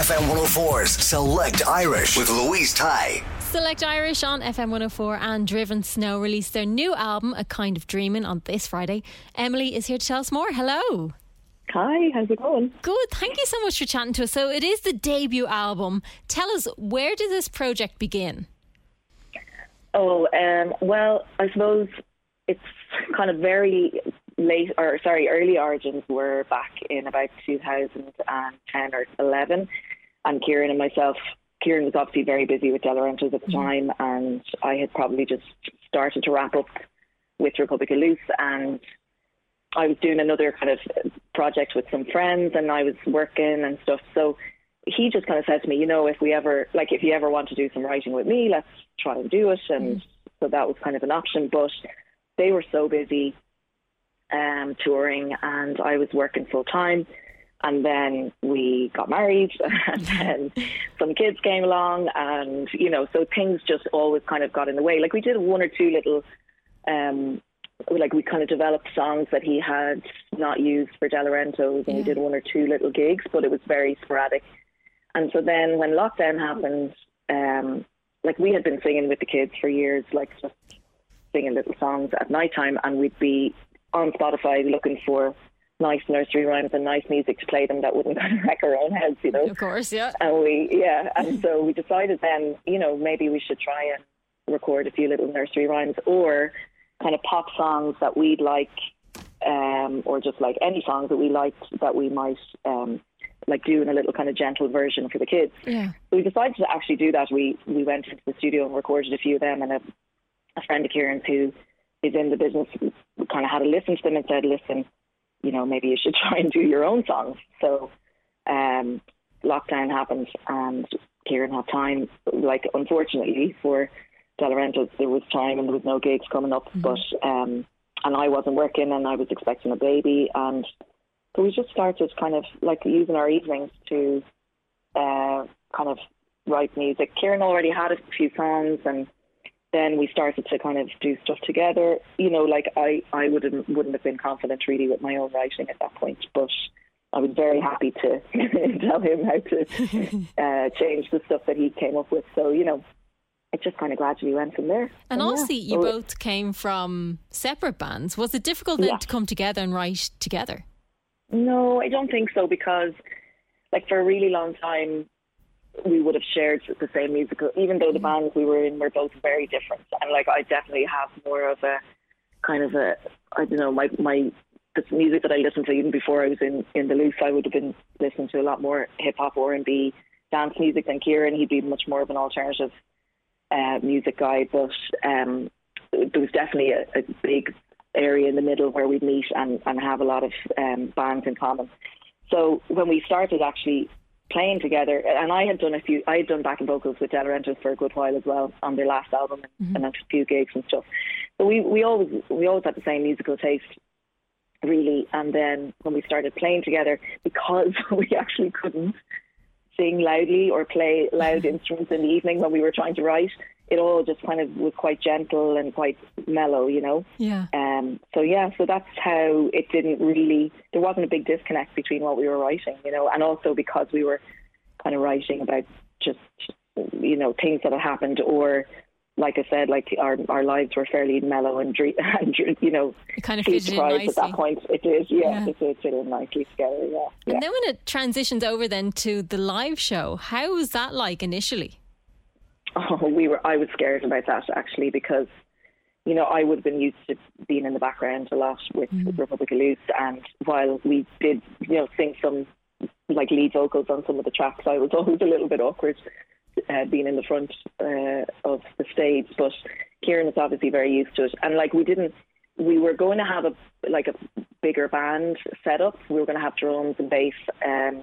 FM 104's Select Irish with Louise Tighe. Select Irish on FM 104 and Driven Snow released their new album, A Kind of Dreaming, on this Friday. Emily is here to tell us more. Hello. Hi, how's it going? Good. Thank you so much for chatting to us. So, it is the debut album. Tell us, where did this project begin? Oh, um, well, I suppose it's kind of very late, or sorry, early origins were back in about 2010 or 11. And Kieran and myself, Kieran was obviously very busy with Delorentos at the mm-hmm. time, and I had probably just started to wrap up with Republic of Loose, and I was doing another kind of project with some friends, and I was working and stuff. So he just kind of said to me, you know, if we ever, like, if you ever want to do some writing with me, let's try and do it. And mm-hmm. so that was kind of an option. But they were so busy um, touring, and I was working full time. And then we got married, and then some kids came along, and you know, so things just always kind of got in the way. Like we did one or two little, um, like we kind of developed songs that he had not used for Delorentos, and we did one or two little gigs, but it was very sporadic. And so then when lockdown happened, um, like we had been singing with the kids for years, like just singing little songs at night time, and we'd be on Spotify looking for nice nursery rhymes and nice music to play them that wouldn't kind of wreck our own heads, you know. Of course, yeah. And we, yeah, and so we decided then, you know, maybe we should try and record a few little nursery rhymes or kind of pop songs that we'd like, um, or just like any songs that we liked that we might um, like do in a little kind of gentle version for the kids. Yeah. So we decided to actually do that. We we went into the studio and recorded a few of them, and a, a friend of Kieran's who is in the business kind of had to listen to them and said, "Listen, you know, maybe you should try and do your own songs." So, um, lockdown happened, and Kieran had time. Like, unfortunately for Delorentos, there was time and there was no gigs coming up, but um, and I wasn't working, and I was expecting a baby, and so we just started kind of like using our evenings to uh, kind of write music. Kieran already had a few songs, and then we started to kind of do stuff together. You know, like I, I wouldn't wouldn't have been confident really with my own writing at that point, but I was very happy to tell him how to uh, change the stuff that he came up with. So you know, it just kind of gradually went from there. And So, yeah. you So- both came from separate bands. Was it difficult then Yeah. to come together and write together? No, I don't think so because, like, for a really long time, we would have shared the same musical, even though the bands we were in were both very different. And like, I definitely have more of a kind of a, I don't know, my my the music that I listened to even before I was in in the loose, I would have been listening to a lot more hip hop, R and B, dance music than Kieran. He'd be much more of an alternative uh, music guy, but um, there was definitely a, a big area in the middle where we'd meet and, and have a lot of um, bands in common. So when we started actually playing together, and I had done a few, I had done backing vocals with Delorentos for a good while as well on their last album and mm-hmm. a few gigs and stuff. So we, we always we always had the same musical taste, really. And then when we started playing together, because we actually couldn't sing loudly or play loud instruments in the evening when we were trying to write, it all just kind of was quite gentle and quite mellow, you know. Yeah. Um, so yeah, so that's how it didn't really. There wasn't a big disconnect between what we were writing, you know, and also because we were kind of writing about just you know things that had happened or like I said, like our our lives were fairly mellow and, dream, and you know, it kind of fitted in at that point. It did, yeah, yeah. it did fit in nicely together. Yeah, and yeah. then when it transitions over then to the live show, how was that like initially? Oh, we were. I was scared about that actually because you know, I would have been used to being in the background a lot with mm. Republic of Loose, and while we did, you know, sing some like lead vocals on some of the tracks, I was always a little bit awkward uh, being in the front uh, of the stage. But Kieran is obviously very used to it, and like we didn't, we were going to have a like a bigger band set up. We were going to have drums and bass. Um,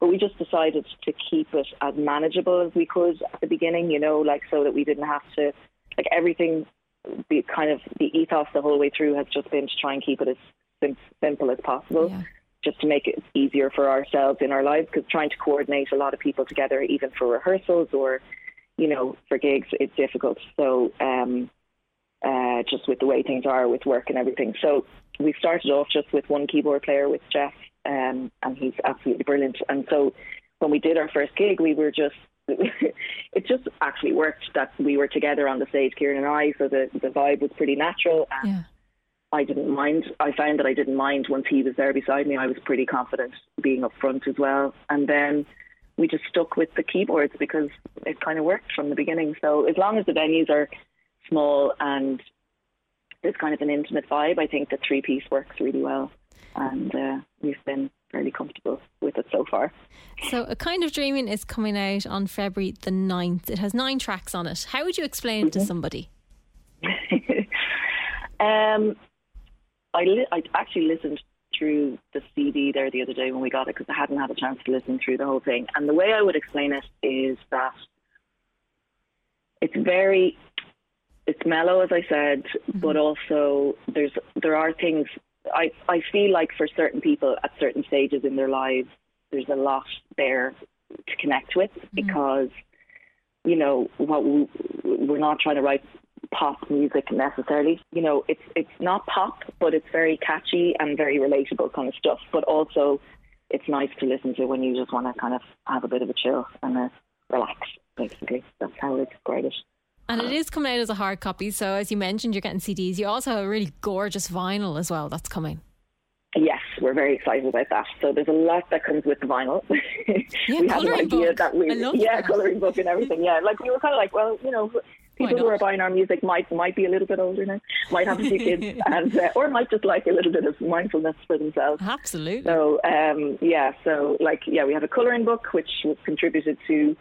but we just decided to keep it as manageable as we could at the beginning, you know, like so that we didn't have to, like everything the kind of the ethos the whole way through has just been to try and keep it as sim- simple as possible. Yeah. Just to make it easier for ourselves in our lives, because trying to coordinate a lot of people together, even for rehearsals or, you know, for gigs, it's difficult. So, um, uh, just with the way things are with work and everything. So we started off just with one keyboard player with Jeff, um, and he's absolutely brilliant. And so when we did our first gig, we were just it just actually worked that we were together on the stage, Kieran and I, so the the vibe was pretty natural. And yeah. I didn't mind. I found that I didn't mind once he was there beside me. I was pretty confident being up front as well. And then we just stuck with the keyboards because it kind of worked from the beginning. So as long as the venues are small and there's kind of an intimate vibe, I think the three piece works really well. And uh, we've been fairly comfortable with it so far. So, A Kind of Dreaming is coming out on February the 9th. It has nine tracks on it. How would you explain it mm-hmm. to somebody? um, I, li- I actually listened through the CD there the other day when we got it because I hadn't had a chance to listen through the whole thing. And the way I would explain it is that it's very it's mellow as I said, mm-hmm. but also there's there are things I, I feel like for certain people at certain stages in their lives, there's a lot there to connect with mm-hmm. because, you know, what we, we're not trying to write pop music necessarily. You know, it's it's not pop, but it's very catchy and very relatable kind of stuff. But also, it's nice to listen to when you just want to kind of have a bit of a chill and uh, relax. Basically, that's how I describe it. And it is coming out as a hard copy. So, as you mentioned, you're getting CDs. You also have a really gorgeous vinyl as well that's coming. Yes, we're very excited about that. So there's a lot that comes with the vinyl. Yeah, we had an idea book. that we, yeah, that. coloring book and everything. Yeah, like we were kind of like, well, you know, people who are buying our music might might be a little bit older now, might have a few kids, and uh, or might just like a little bit of mindfulness for themselves. Absolutely. So um, yeah, so like yeah, we have a coloring book which was contributed to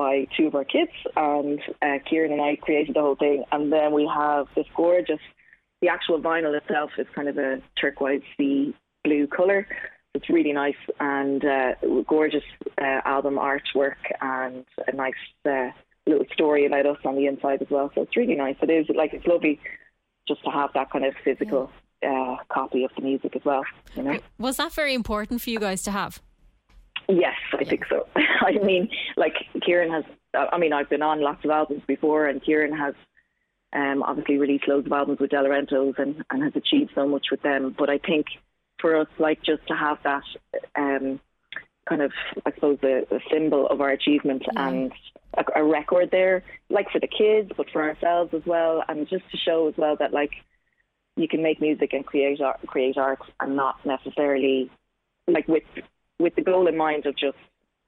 by two of our kids, and uh, Kieran and I created the whole thing. And then we have this gorgeous, the actual vinyl itself is kind of a turquoise sea blue colour. It's really nice and uh, gorgeous uh, album artwork and a nice uh, little story about us on the inside as well. So it's really nice. It is like it's lovely just to have that kind of physical uh, copy of the music as well. You know, was that very important for you guys to have? Yes, I think so. I mean, like Kieran has. I mean, I've been on lots of albums before, and Kieran has um, obviously released loads of albums with Delorentos and, and has achieved so much with them. But I think for us, like just to have that um, kind of, I suppose, a, a symbol of our achievement yeah. and a, a record there, like for the kids, but for ourselves as well, and just to show as well that like you can make music and create art, create art, and not necessarily like with with the goal in mind of just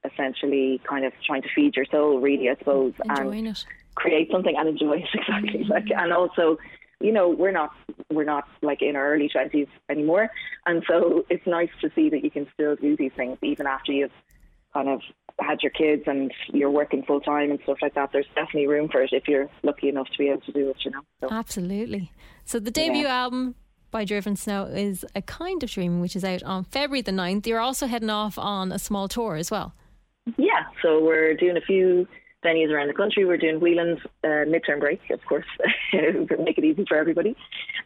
essentially kind of trying to feed your soul, really, I suppose, Enjoying and it. create something and enjoy it exactly. Mm-hmm. Like, and also, you know, we're not we're not like in our early twenties anymore, and so it's nice to see that you can still do these things even after you've kind of had your kids and you're working full time and stuff like that. There's definitely room for it if you're lucky enough to be able to do it. You know. So. Absolutely. So the debut yeah. album by Driven Snow is A Kind of Dream, which is out on February the 9th. You're also heading off on a small tour as well. Yeah, so we're doing a few venues around the country. We're doing Whelan's uh, midterm break, of course, make it easy for everybody.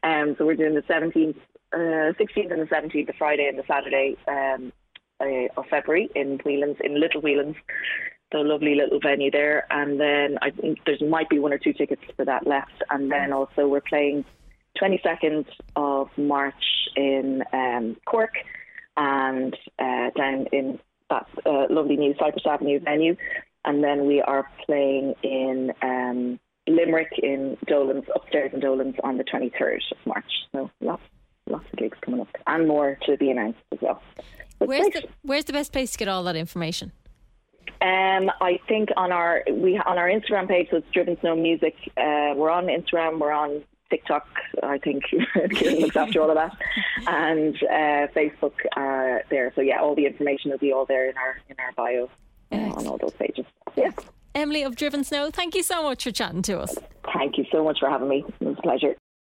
Um, so we're doing the 17th, uh, 16th and the 17th, the Friday and the Saturday um, uh, of February in Whelan's, in Little Whelan's. So lovely little venue there. And then I think there might be one or two tickets for that left. And then also we're playing 22nd of March in um, Cork and uh, down in that uh, lovely new Cypress Avenue venue. And then we are playing in um, Limerick in Dolan's upstairs in Dolan's on the 23rd of March. So lots lots of gigs coming up and more to be announced as well. But Where's the Where's the best place to get all that information? Um, I think on our we on our Instagram page, so it's Driven Snow Music. Uh, we're on Instagram. We're on TikTok. I think Kieran looks after all of that, and uh, Facebook uh, there. So yeah, all the information will be all there in our in our bio uh, on all those pages. Yeah. Emily of Driven Snow, thank you so much for chatting to us. Thank you so much for having me. It was a pleasure.